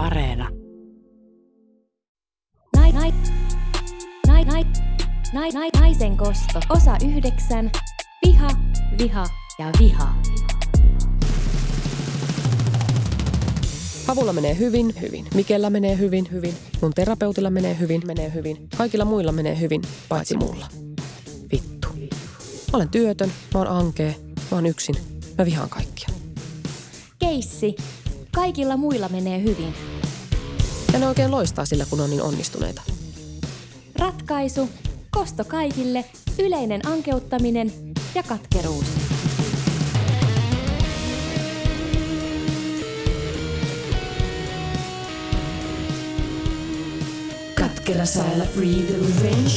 Areena. Nai, nai, nai, nai, nai, nai, naisen kosto. Osa yhdeksän. Viha, viha ja viha. Havulla menee hyvin, hyvin. Mikellä menee hyvin, hyvin. Mun terapeutilla menee hyvin, menee hyvin. Kaikilla muilla menee hyvin, paitsi mulla. Vittu. Mä olen työtön, mä oon ankee, mä oon yksin. Mä vihaan kaikkia. Keissi. Kaikilla muilla menee hyvin. Ja ne oikein loistaa sillä, kun on niin onnistuneita. Ratkaisu. Kosto kaikille. Yleinen ankeuttaminen ja katkeruus. Katkera säällä free the revenge.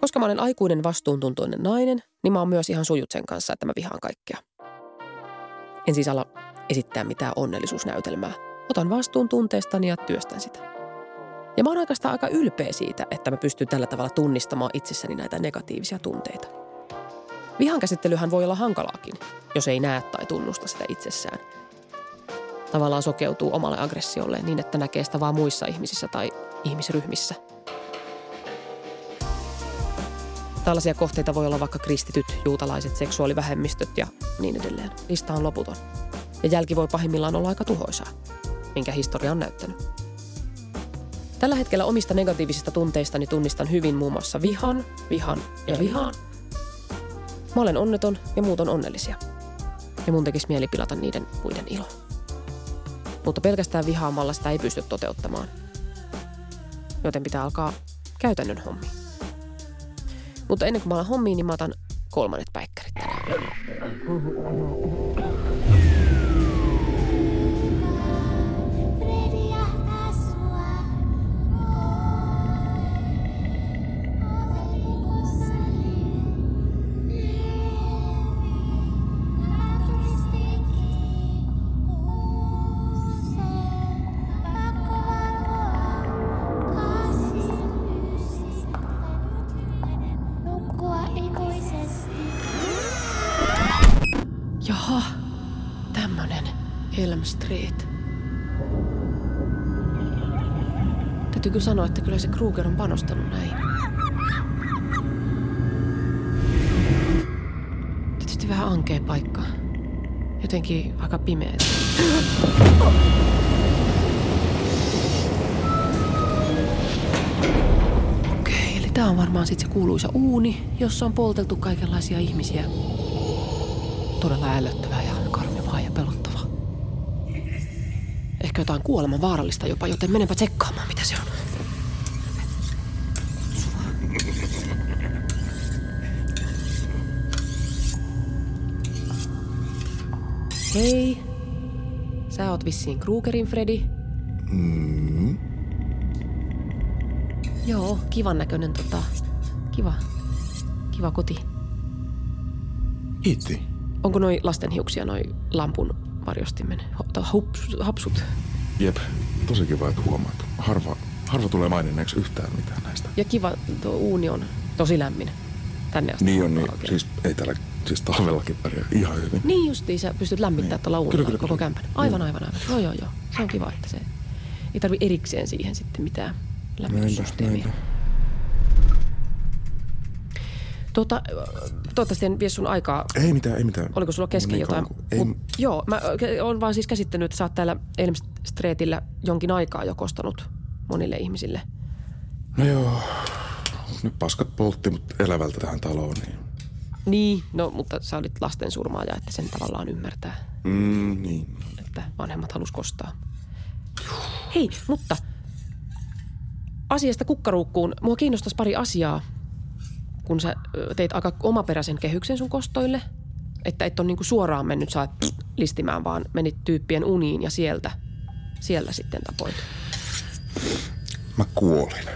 Koska mä olen aikuinen vastuuntuntoinen nainen, niin mä oon myös ihan sujut sen kanssa, että mä vihaan kaikkea. En siis ala esittää mitään onnellisuusnäytelmää. Otan vastuun tunteestani ja työstän sitä. Ja mä oon oikeastaan aika ylpeä siitä, että mä pystyn tällä tavalla tunnistamaan itsessäni näitä negatiivisia tunteita. Vihan käsittelyhän voi olla hankalaakin, jos ei näe tai tunnusta sitä itsessään. Tavallaan sokeutuu omalle aggressiolle niin, että näkee sitä vaan muissa ihmisissä tai ihmisryhmissä – Tällaisia kohteita voi olla vaikka kristityt, juutalaiset, seksuaalivähemmistöt ja niin edelleen. Lista on loputon. Ja jälki voi pahimmillaan olla aika tuhoisaa, minkä historia on näyttänyt. Tällä hetkellä omista negatiivisista tunteistani tunnistan hyvin muun muassa vihan, vihan ja vihan. Mä olen onneton ja muut on onnellisia. Ja mun tekisi mieli pilata niiden muiden ilo. Mutta pelkästään vihaamalla sitä ei pysty toteuttamaan. Joten pitää alkaa käytännön hommiin. Mutta ennen kuin mä alan hommiin, niin mä otan kolmannet päikkärit tänään. Tämmönen Elm Street. Täytyy kyllä sanoa, että kyllä se Kruger on panostanut näin. Tietysti vähän ankea paikka. Jotenkin aika pimeä. Okei, eli tää on varmaan sit se kuuluisa uuni, jossa on polteltu kaikenlaisia ihmisiä. Todella ällöttävää ja pelottavaa. Ehkä jotain kuoleman vaarallista jopa, joten menenpä tsekkaamaan, mitä se on. Hei. Sä oot vissiin Krugerin Freddy. Mm. Joo, kivan näköinen tota. Kiva. Kiva koti. Kiitti. Onko noi lasten hiuksia, noi lampun varjostimen ho- tai hups, hapsut? Jep, tosi kiva, että huomaat. Harva, harva tulee maininneeksi yhtään mitään näistä. Ja kiva, tuo uuni on tosi lämmin. Tänne asti. Niin on, niin. Oikein. Siis ei täällä, siis talvellakin pärjää ihan hyvin. Niin justiin, sä pystyt lämmittämään Niin. tuolla uunilla Kyllä, kyllä, koko kyllä. kämpän. Aivan, Joo. aivan, aivan. Joo, joo, joo. Se on kiva, että se ei tarvi erikseen siihen sitten mitään Näinpä, lämmityssysteemiä. näinpä. Tuota, toivottavasti en vie sun aikaa. Ei mitään, ei mitään. Oliko sulla kesken Niin jotain? kauan Ei, Mut, joo, mä olen vaan siis käsittänyt, että sä oot täällä Elm Streetillä jonkin aikaa jo kostanut monille ihmisille. no joo. Nyt paskat poltti, mutta elävältä tähän taloon, niin... Niin, no mutta sä olit lasten surmaaja, että sen tavallaan ymmärtää, Mm, niin. että vanhemmat halus kostaa. Hei, mutta asiasta kukkaruukkuun. Mua kiinnostaisi pari asiaa, kun sä teit aika omaperäisen kehyksen sun kostoille. Että et on niinku suoraan mennyt oot listimään, vaan menit tyyppien uniin ja sieltä, siellä sitten tapoit. Mä kuolin.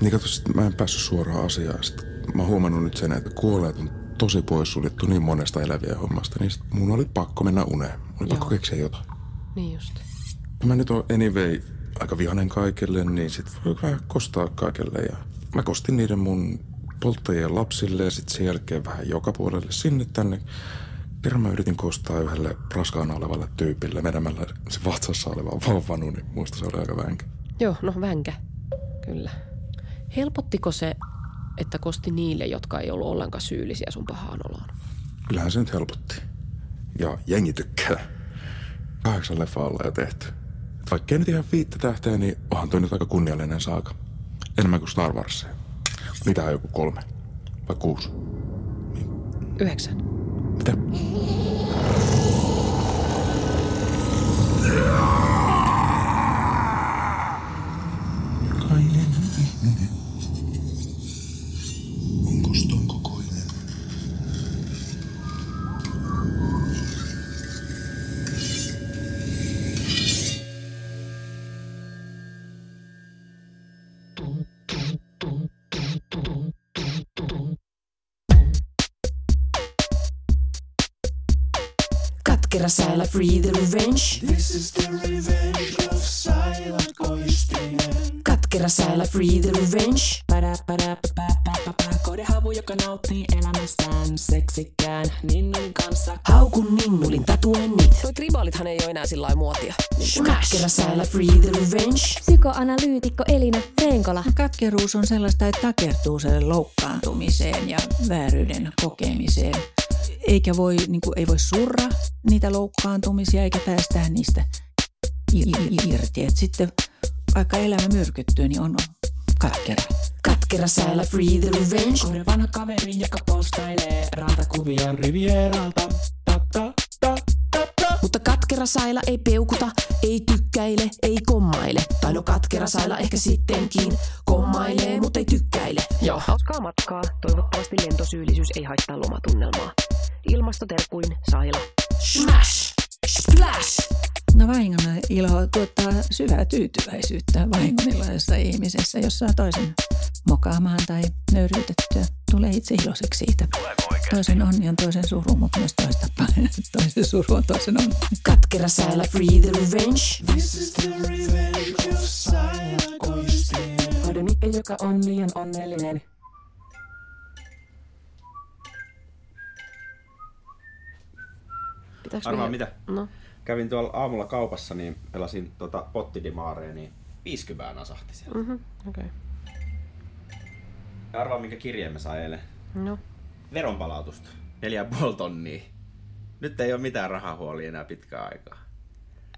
Niin katso, sit mä en päässyt suoraan asiaan. Sit mä oon huomannut nyt sen, että kuolleet on tosi poissuljettu niin monesta eläviä hommasta, niin sit mun oli pakko mennä uneen. Mun oli Joo. pakko keksiä jotain. Niin just. Mä nyt on anyway aika vihanen kaikille, niin sit voi vähän kostaa kaikille. Ja mä kostin niiden mun polttajien lapsille ja sitten sen jälkeen vähän joka puolelle sinne tänne Kerran mä yritin kostaa yhdelle raskaana olevalle tyypille vetämällä se vatsassa oleva vauvanu, niin muista se oli aika vänkä. Joo, no vänkä. Kyllä. Helpottiko se, että kosti niille, jotka ei ollut ollenkaan syyllisiä sun pahaan oloon? Kyllähän se nyt helpotti. Ja jengi tykkää. Kahdeksan leffa olla jo tehty. Et vaikka ei nyt ihan viittä tähteä, niin onhan toi nyt aika kunniallinen saaka. Enemmän kuin Star Wars. Mitä on joku kolme? Vai kuusi? Yhdeksän. Mitä? Katkera säällä free the revenge. This is the revenge of silent koistinen. Katkera säällä free the revenge. Kodehavu, joka nauttii elämästään seksikkään Ninnun kanssa. Haukun ninnulin tatuennit. Toi tribaalithan ei ole enää sillä muotia. Katkera säällä free the revenge. Psykoanalyytikko Elina Reenkola. Katkeruus on sellaista, että takertuu sen loukkaantumiseen ja vääryyden kokemiseen. Eikä voi, niin kuin, ei voi surra niitä loukkaantumisia eikä päästää niistä irti. Et sitten vaikka elämä myrkyttyy, niin on katkera. Katkera säällä free the revenge. Kode vanha kaveri, joka postailee rantakuvia Rivieralta. Ta, ta, ta, ta, ta. Mutta katkera saila ei peukuta, ei tykkäile, ei kommaile. Tai no katkera saila ehkä sittenkin kommailee, mutta ei tykkäile. Joo. Hauskaa matkaa. Toivottavasti lentosyyllisyys ei haittaa lomatunnelmaa. Ilmastoterkuin Saila. Smash! Splash! No vahingon ilo tuottaa syvää tyytyväisyyttä vahingonilaisessa ihmisessä, jos saa toisen mokaamaan tai nöyryytettyä. Tulee itse iloiseksi siitä. Toisen onni on toisen suru, mutta myös toista toisen suru on toisen onni. Katkera säällä free the revenge. This is the revenge of silent Mikke, joka on liian onnellinen. Pitääkö Arvaa mitä? No. Kävin tuolla aamulla kaupassa, niin pelasin tota pottidimaareja, niin 50 nasahti siellä. Mhm, okei. Okay. Ja arvaa minkä kirjeen mä sain eilen. No. Veronpalautusta. 4,5 tonnia. Nyt ei ole mitään rahahuolia enää pitkään aikaa.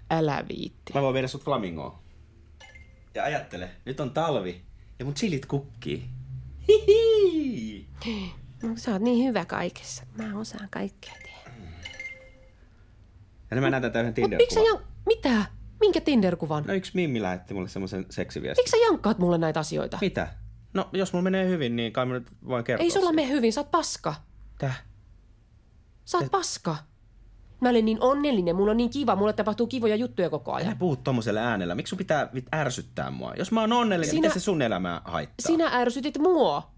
Älä viitti. Mä voin viedä sut flamingoon. Ja ajattele, nyt on talvi ja mun chilit kukkii. Hihi! No, sä oot niin hyvä kaikessa. Mä osaan kaikkea tehdä. Ja nyt mä näytän tämän Mut miksi sä jan... Mitä? Minkä Tinder-kuvan? No yksi Mimmi lähetti mulle semmoisen seksiviestin. Miksi sä jankkaat mulle näitä asioita? Mitä? No, jos mulla menee hyvin, niin kai mä nyt voin kertoa. Ei sulla mene hyvin, sä oot paska. Täh? Sä oot paska. Mä olen niin onnellinen, mulla on niin kiva, mulle tapahtuu kivoja juttuja koko Älä ajan. puhu tommosella äänellä. Miksi sun pitää vit- ärsyttää mua? Jos mä oon onnellinen, Sinä- miten se sun elämää haittaa? Sinä ärsytit mua.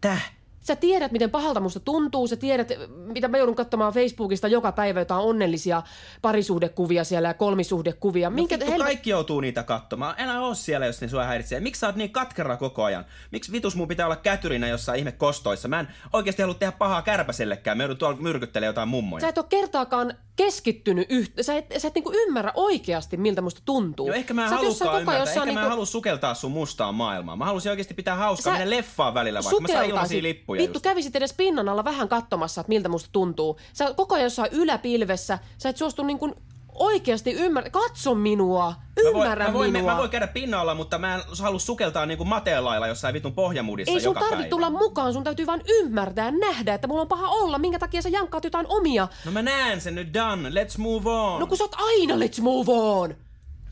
Täh? Sä tiedät, miten pahalta musta tuntuu. Sä tiedät, mitä mä joudun katsomaan Facebookista joka päivä jotain onnellisia parisuhdekuvia siellä ja kolmisuhdekuvia. Minkä Vittu, helvet- kaikki joutuu niitä katsomaan. Älä oo siellä, jos ne sua häiritsee. Miksi sä oot niin katkera koko ajan? Miksi vitus mun pitää olla kätyrinä jossain ihme kostoissa? Mä en oikeasti halua tehdä pahaa kärpäsellekään. Mä joudun tuolla myrkyttelemään jotain mummoja. Sä et ole kertaakaan keskittynyt yhtä. Sä et, sä et niinku ymmärrä oikeasti, miltä musta tuntuu. No ehkä mä en ajan ymmärtää. Ehkä jossain mä en niinku- halua sukeltaa sun mustaan maailmaan. Mä haluaisin oikeasti pitää hauskaa, Sä mennä leffaan välillä vaikka. Mä saan ilmaisia lippuja Vittu, just. kävisit edes pinnan alla vähän katsomassa, että miltä musta tuntuu. Sä koko ajan jossain yläpilvessä. Sä et suostu niin kuin oikeasti ymmärrä. Katso minua. Mä voin, Ymmärrä mä, voin, minua. mä voin käydä pinnalla, mutta mä en halua sukeltaa niinku mateelailla jossain vitun pohjamudissa Ei sun tarvitse tulla mukaan, sun täytyy vain ymmärtää, nähdä, että mulla on paha olla. Minkä takia sä jankkaat jotain omia? No mä näen sen nyt, done. Let's move on. No kun sä oot aina let's move on.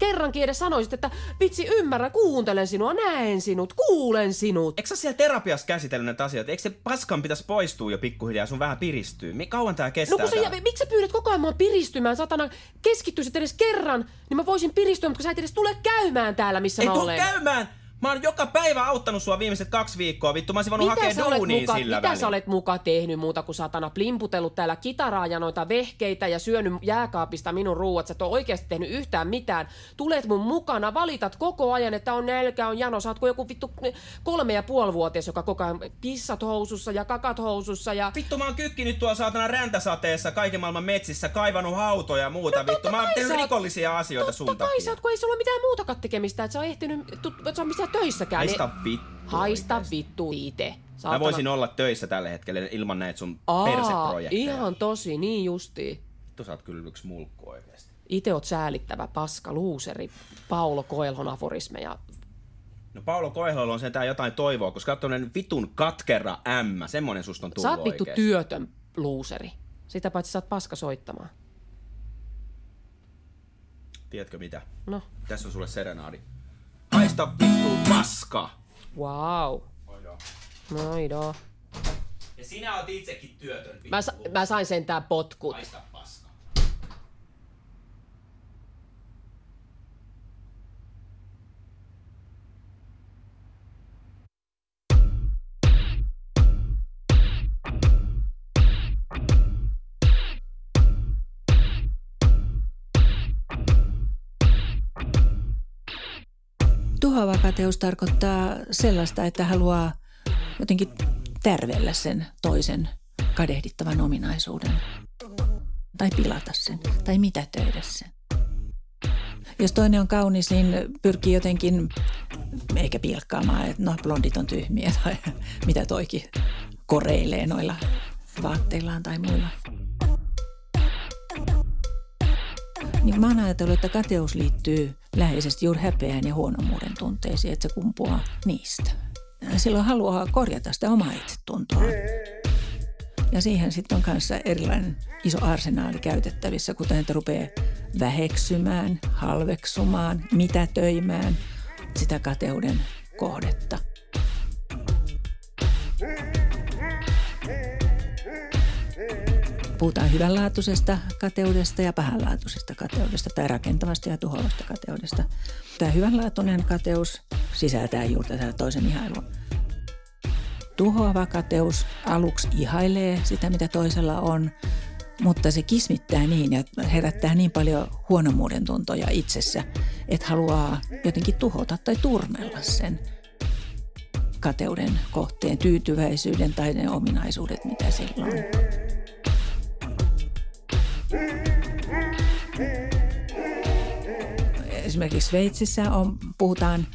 Kerrankin edes sanoisit, että vitsi ymmärrän, kuuntelen sinua, näen sinut, kuulen sinut. Eikö sä siellä terapiassa käsitellyt näitä asioita? Eikö se paskan pitäisi poistua jo pikkuhiljaa ja sun vähän piristyy? Mi- kauan tää kestää? No kun sä, ja, miksi sä pyydät koko ajan mua piristymään, satana, keskittyisit edes kerran, niin mä voisin piristyä, mutta kun sä et edes tule käymään täällä, missä Ei mä olen. käymään! Mä oon joka päivä auttanut sua viimeiset kaksi viikkoa, vittu. Mä olisin voinut hakea sä olet duunia muka, sillä mitä välin. sä olet muka tehnyt muuta kuin satana plimputellut täällä kitaraa ja noita vehkeitä ja syönyt jääkaapista minun ruuat. Sä et ole oikeasti tehnyt yhtään mitään. Tulet mun mukana, valitat koko ajan, että on nälkä, on jano. Sä oot joku vittu kolme ja puoli vuotias, joka koko ajan pissat housussa ja kakat housussa ja... Vittu, mä oon kykkinyt tuolla saatana räntäsateessa kaiken maailman metsissä, kaivannut hautoja ja muuta, No vittu. Mä oon kai tehnyt oot- rikollisia asioita sun Totta kai takia. sä oot, kun ei sulla mitään muutakaan tekemistä, että sä oot ehtinyt, tu, et sä oot missään töissäkään. Haista vittu. Haista oikeesti. vittu ite. Mä voisin olla töissä tällä hetkellä ilman näitä sun Aa, perseprojekteja. ihan tosi, niin justiin. Vittu, sä oot kyllä yksi mulkku oikeesti. Itse oot säälittävä paska, luuseri, Paulo Koelhon aforismeja. No Paulo Koihlolla on sentään jotain toivoa, koska tämmönen vitun katkera ämmä, semmonen susta on tullut Sä oot vittu oikeesti. työtön luuseri. Sitä paitsi oot paska soittamaan. Tiedätkö mitä? No, Tässä on sulle serenaadi. Haista vittu paska! wow. Noido. Ja sinä oot itsekin työtön. Mä, sa- mä sain sentään potkut. Haista paska. Tuhoava kateus tarkoittaa sellaista, että haluaa jotenkin tärvellä sen toisen kadehdittavan ominaisuuden. Tai pilata sen, tai mitätöidä sen. Jos toinen on kaunis, niin pyrkii jotenkin ehkä pilkkaamaan, että no blondit on tyhmiä tai mitä toikin koreilee noilla vaatteillaan tai muilla. Niin mä oon ajatellut, että kateus liittyy läheisesti juuri häpeään ja huonomuuden tunteisiin, että se kumpuaa niistä. Silloin haluaa korjata sitä omaa itsetuntoa. Ja siihen sitten on kanssa erilainen iso arsenaali käytettävissä, kuten että rupeaa väheksymään, halveksumaan, mitätöimään sitä kateuden kohdetta. Puhutaan hyvänlaatuisesta kateudesta ja pahanlaatuisesta kateudesta tai rakentavasta ja tuhoavasta kateudesta. Tämä hyvänlaatuinen kateus sisältää juuri tätä toisen ihailua. Tuhoava kateus aluksi ihailee sitä, mitä toisella on, mutta se kismittää niin ja herättää niin paljon huonomuuden tuntoja itsessä, että haluaa jotenkin tuhota tai turmella sen kateuden kohteen tyytyväisyyden tai ne ominaisuudet, mitä sillä on. Esimerkiksi Sveitsissä on, puhutaan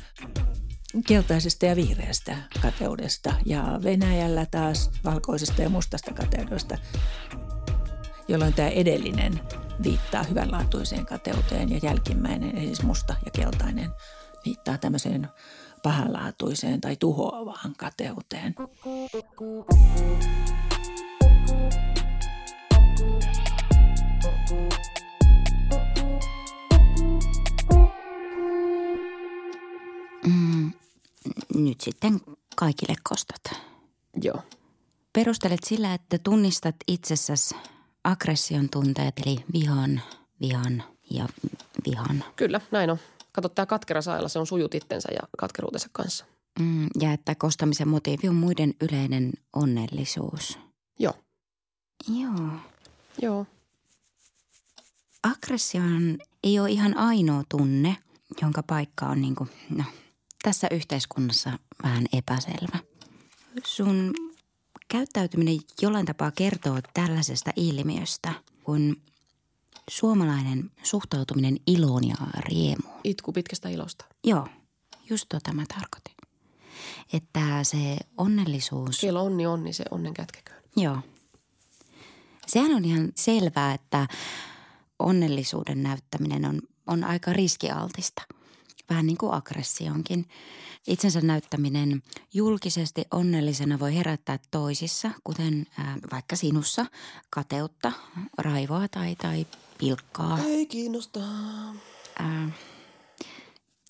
keltaisesta ja vihreästä kateudesta ja Venäjällä taas valkoisesta ja mustasta kateudesta, jolloin tämä edellinen viittaa hyvänlaatuiseen kateuteen ja jälkimmäinen, eli siis musta ja keltainen, viittaa tämmöiseen pahanlaatuiseen tai tuhoavaan kateuteen. Mm, nyt sitten kaikille kostat. Joo. Perustelet sillä, että tunnistat itsessäsi aggression tunteet, eli vihan, vihan ja vihan. Kyllä, näin on. Kato, tämä katkera sailla, se on sujut itsensä ja katkeruutensa kanssa. Mm, ja että kostamisen motiivi on muiden yleinen onnellisuus. Joo. Joo. Joo. Aggression ei ole ihan ainoa tunne, jonka paikka on niin kuin, no, tässä yhteiskunnassa vähän epäselvä. Sun käyttäytyminen jollain tapaa kertoo tällaisesta ilmiöstä, kun suomalainen suhtautuminen iloon ja riemuun. Itku pitkästä ilosta. Joo, just tota mä tarkoitin. Että se onnellisuus... Siellä onni onni, se onnen kätkeköön. Joo. Sehän on ihan selvää, että onnellisuuden näyttäminen on, on aika riskialtista. Vähän niin kuin aggressionkin. Itsensä näyttäminen julkisesti onnellisena voi herättää toisissa, kuten ää, vaikka sinussa, kateutta, raivoa tai, tai pilkkaa. Ei kiinnosta. Ää,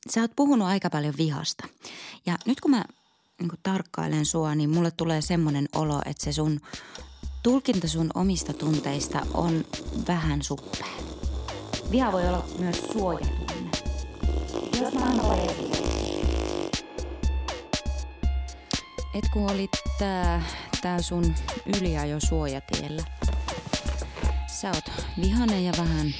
sä oot puhunut aika paljon vihasta. Ja nyt kun mä niin tarkkailen sua, niin mulle tulee semmoinen olo, että se sun tulkinta sun omista tunteista on vähän suppea. Viha voi olla myös suojatunne. Et kun oli tää, tää sun yliajo suojatiellä. Sä oot vihanen ja vähän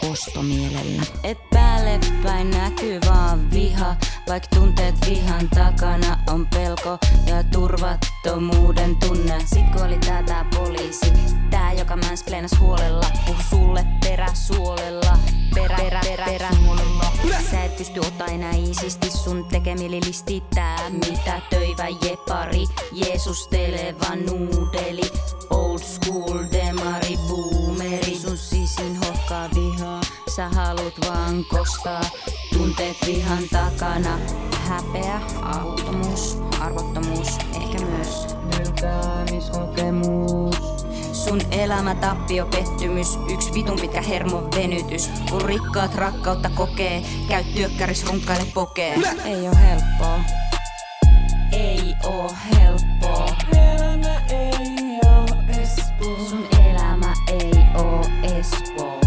kostomielellä. Et päälle päin näkyy vaan viha, vaikka tunteet vihan takana on pelko ja turvattomuuden tunne. Sit kun oli tää tää poliisi, tää joka mansplainas huolella, puhu sulle peräsuolella, perä, perä, perä, perä. Sä et pysty ottaa enää iisisti sun tekemili tää mitä töivä jepari, Jeesusteleva nuudeli, old school demari boomeri, sun sisin hohkaa vihaa, sä haluut vaan kostaa, tunteet vihan takana, häpeä, avuttomuus, arvottomuus, ehkä myös. Hylkäämiskokemus. Sun elämä, tappio, pettymys, yksi vitun pitkä hermon venytys. Kun rikkaat rakkautta kokee, käy työkkäris runkkaile pokee. Ei oo helppoa. Ei oo helppoa. Elämä ei oo Espoo. Sun elämä ei oo Espoo.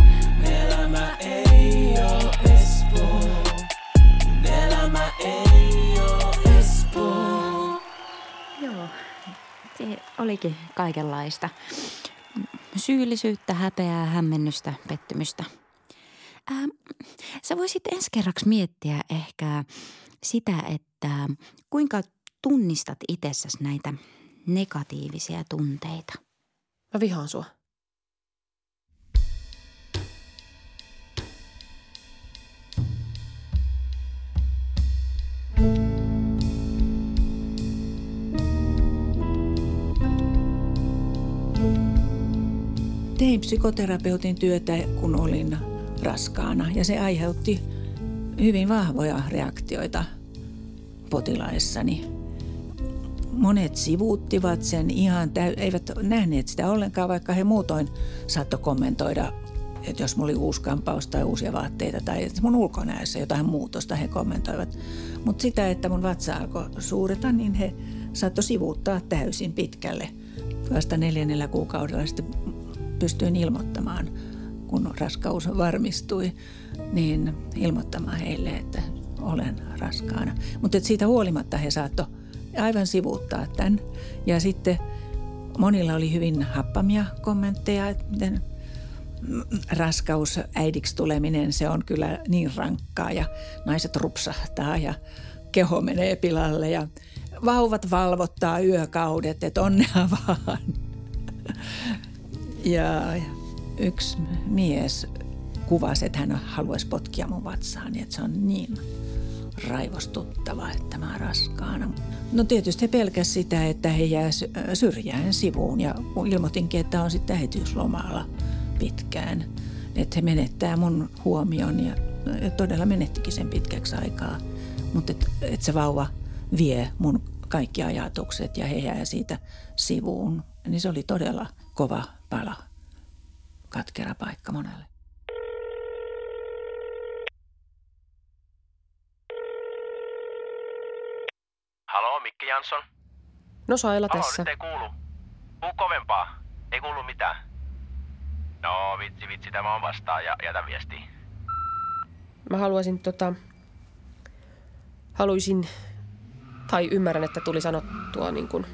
Elämä ei oo Espoo. Elämä ei oo Espoo. Joo, se olikin kaikenlaista. Syyllisyyttä, häpeää, hämmennystä, pettymystä. Ää, sä voisit ensi kerraksi miettiä ehkä sitä, että kuinka tunnistat itsessäsi näitä negatiivisia tunteita. Mä vihaan sua. Tein psykoterapeutin työtä, kun olin raskaana ja se aiheutti hyvin vahvoja reaktioita potilaissani. Monet sivuuttivat sen ihan, täy- eivät nähneet sitä ollenkaan, vaikka he muutoin saattoi kommentoida, että jos mulla oli uusi kampaus tai uusia vaatteita tai että mun ulkonäössä jotain muutosta he kommentoivat. Mutta sitä, että mun vatsa alkoi suureta, niin he saattoi sivuuttaa täysin pitkälle. Vasta neljännellä kuukaudella sitten pystyin ilmoittamaan, kun raskaus varmistui, niin ilmoittamaan heille, että olen raskaana. Mutta siitä huolimatta he saattoi aivan sivuuttaa tämän. Ja sitten monilla oli hyvin happamia kommentteja, että miten raskaus äidiksi tuleminen, se on kyllä niin rankkaa ja naiset rupsahtaa ja keho menee pilalle ja vauvat valvottaa yökaudet, että onnea vaan. Ja yksi mies kuvasi, että hän haluaisi potkia mun vatsaani, että se on niin raivostuttava, että mä raskaana. No tietysti he pelkäs sitä, että he jää sy- syrjään sivuun ja ilmoitinkin, että on sitten äitiyslomalla pitkään. Että he menettää mun huomion ja, ja todella menettikin sen pitkäksi aikaa. Mutta että et se vauva vie mun kaikki ajatukset ja he jää siitä sivuun. Niin se oli todella kova pala, katkera paikka monelle. Halo, Mikki Jansson. No Saila Halo, tässä. nyt ei kuulu. Puu kovempaa. Ei kuulu mitään. No, vitsi, vitsi, tämä on vastaan ja jätä viestiä. Mä haluaisin tota... Haluaisin... Tai ymmärrän, että tuli sanottua niin kuin...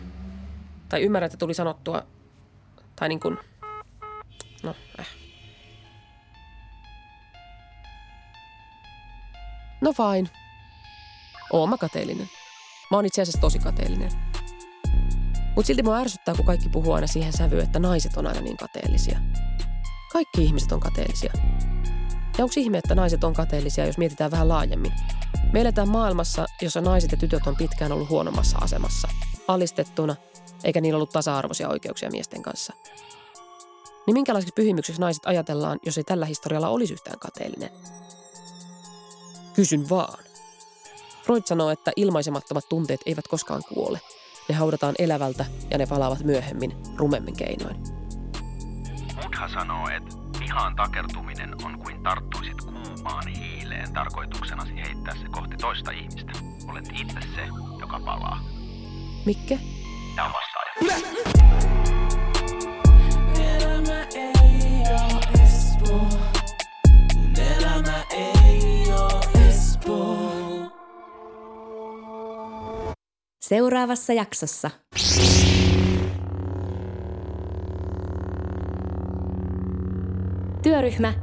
Tai ymmärrän, että tuli sanottua... Tai niin kuin... No, äh. No fine. Oon mä kateellinen. Mä oon itse asiassa tosi kateellinen. Mut silti mua ärsyttää, kun kaikki puhuu aina siihen sävyyn, että naiset on aina niin kateellisia. Kaikki ihmiset on kateellisia. Ja onko ihme, että naiset on kateellisia, jos mietitään vähän laajemmin? Me eletään maailmassa, jossa naiset ja tytöt on pitkään ollut huonommassa asemassa, alistettuna, eikä niillä ollut tasa-arvoisia oikeuksia miesten kanssa. Niin minkälaiseksi pyhimykseksi naiset ajatellaan, jos ei tällä historialla olisi yhtään kateellinen? Kysyn vaan. Freud sanoo, että ilmaisemattomat tunteet eivät koskaan kuole. Ne haudataan elävältä ja ne palaavat myöhemmin, rumemmin keinoin. Buddha sanoo, että vihaan takertuminen on kuin tarttuisit kuumaan hiileen tarkoituksenasi heittää se kohti toista ihmistä. Olet itse se, joka palaa. Mikke? Tämä seuraavassa jaksossa. Työryhmä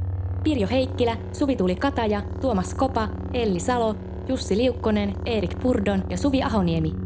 Pirjo Heikkilä, Suvi-Tuuli Kataja, Tuomas Kopa, Elli Salo, Jussi Liukkonen, Erik Purdon ja Suvi Ahoniemi.